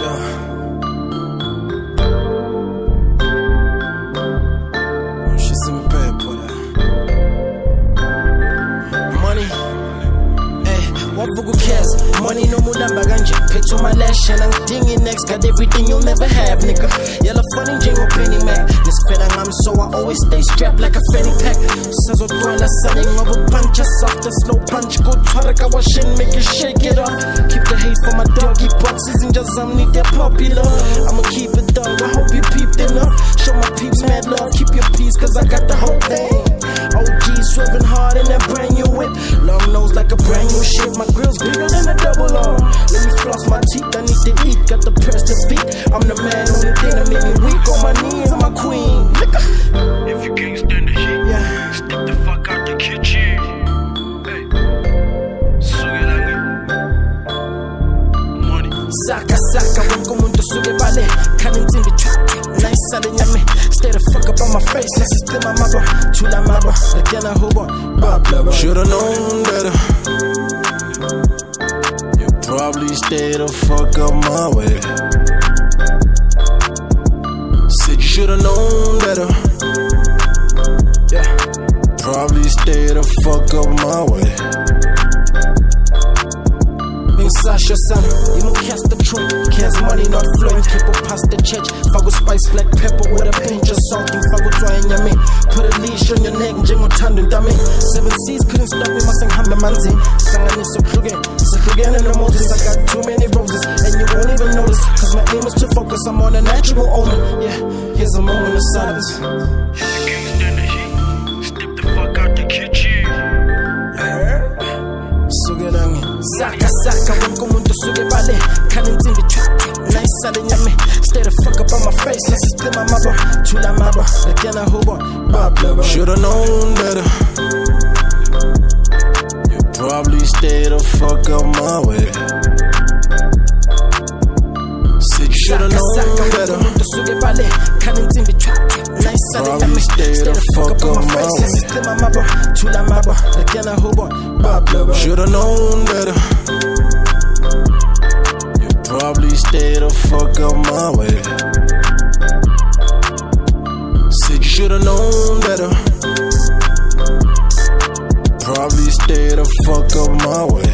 yeah. She see me pay for that. Money. Eh, wavuga ukeza money and I'm nangidinga next. got everything you'll never have nigga yala funny njengopenny mac I'm so i always stay strapped like a fanny pack sazotwala sale ngoba upuncha softer slow punch kuthwareka washin make you shake it up. keep for my doggy boxes and just some need that popular. I'ma keep it dog i hope you peeped enough. Show my peeps mad love. Keep your peace cause i got the whole thing. OG swerving hard in that brand new whip. Long nose like a brand new shit my grill's bigger than a double R. Let me floss my teeth. I need to eat. Got the press to speak. I'm the man only thing that make me weak. On my knees I'm a queen saka saka wonke umuntu usuke bale khani insimbi nayisale nyame stay the fuck up on my face nasisicima mabo thula mabo on babla Should've known better. You probably stay the fuck up my way. Said you should've known better. Yeah, probably stay the fuck up my way. Money not flowing, keep up past the church. Fago spice black pepper with a pinch of salt. You fago trying ya me. Put a leash on your neck, jingo tando dame. Seven seas couldn't stop me, mustang hambe manzi. Sangani so krugen, so krugen in the Moses. I got too many roses, and you won't even notice. Cause my aim is to focus, I'm on a natural omen. Yeah, here's a moment of silence. Nayisale nyame stay the fuck up on my face. Nasisicima mabo thula mabo again I hope on babla Should've known better. You probably stay the fuck up my way. Said you should've known better. umuntu usuke bale. Khani insimbi nayisale Probably stay the fuck up my fuck face. Up, nasisicima mabo thula mabo again I hope on babla Should've known better. Probably stay the fuck up my way. Said you should've known better. Probably stay the fuck up my way.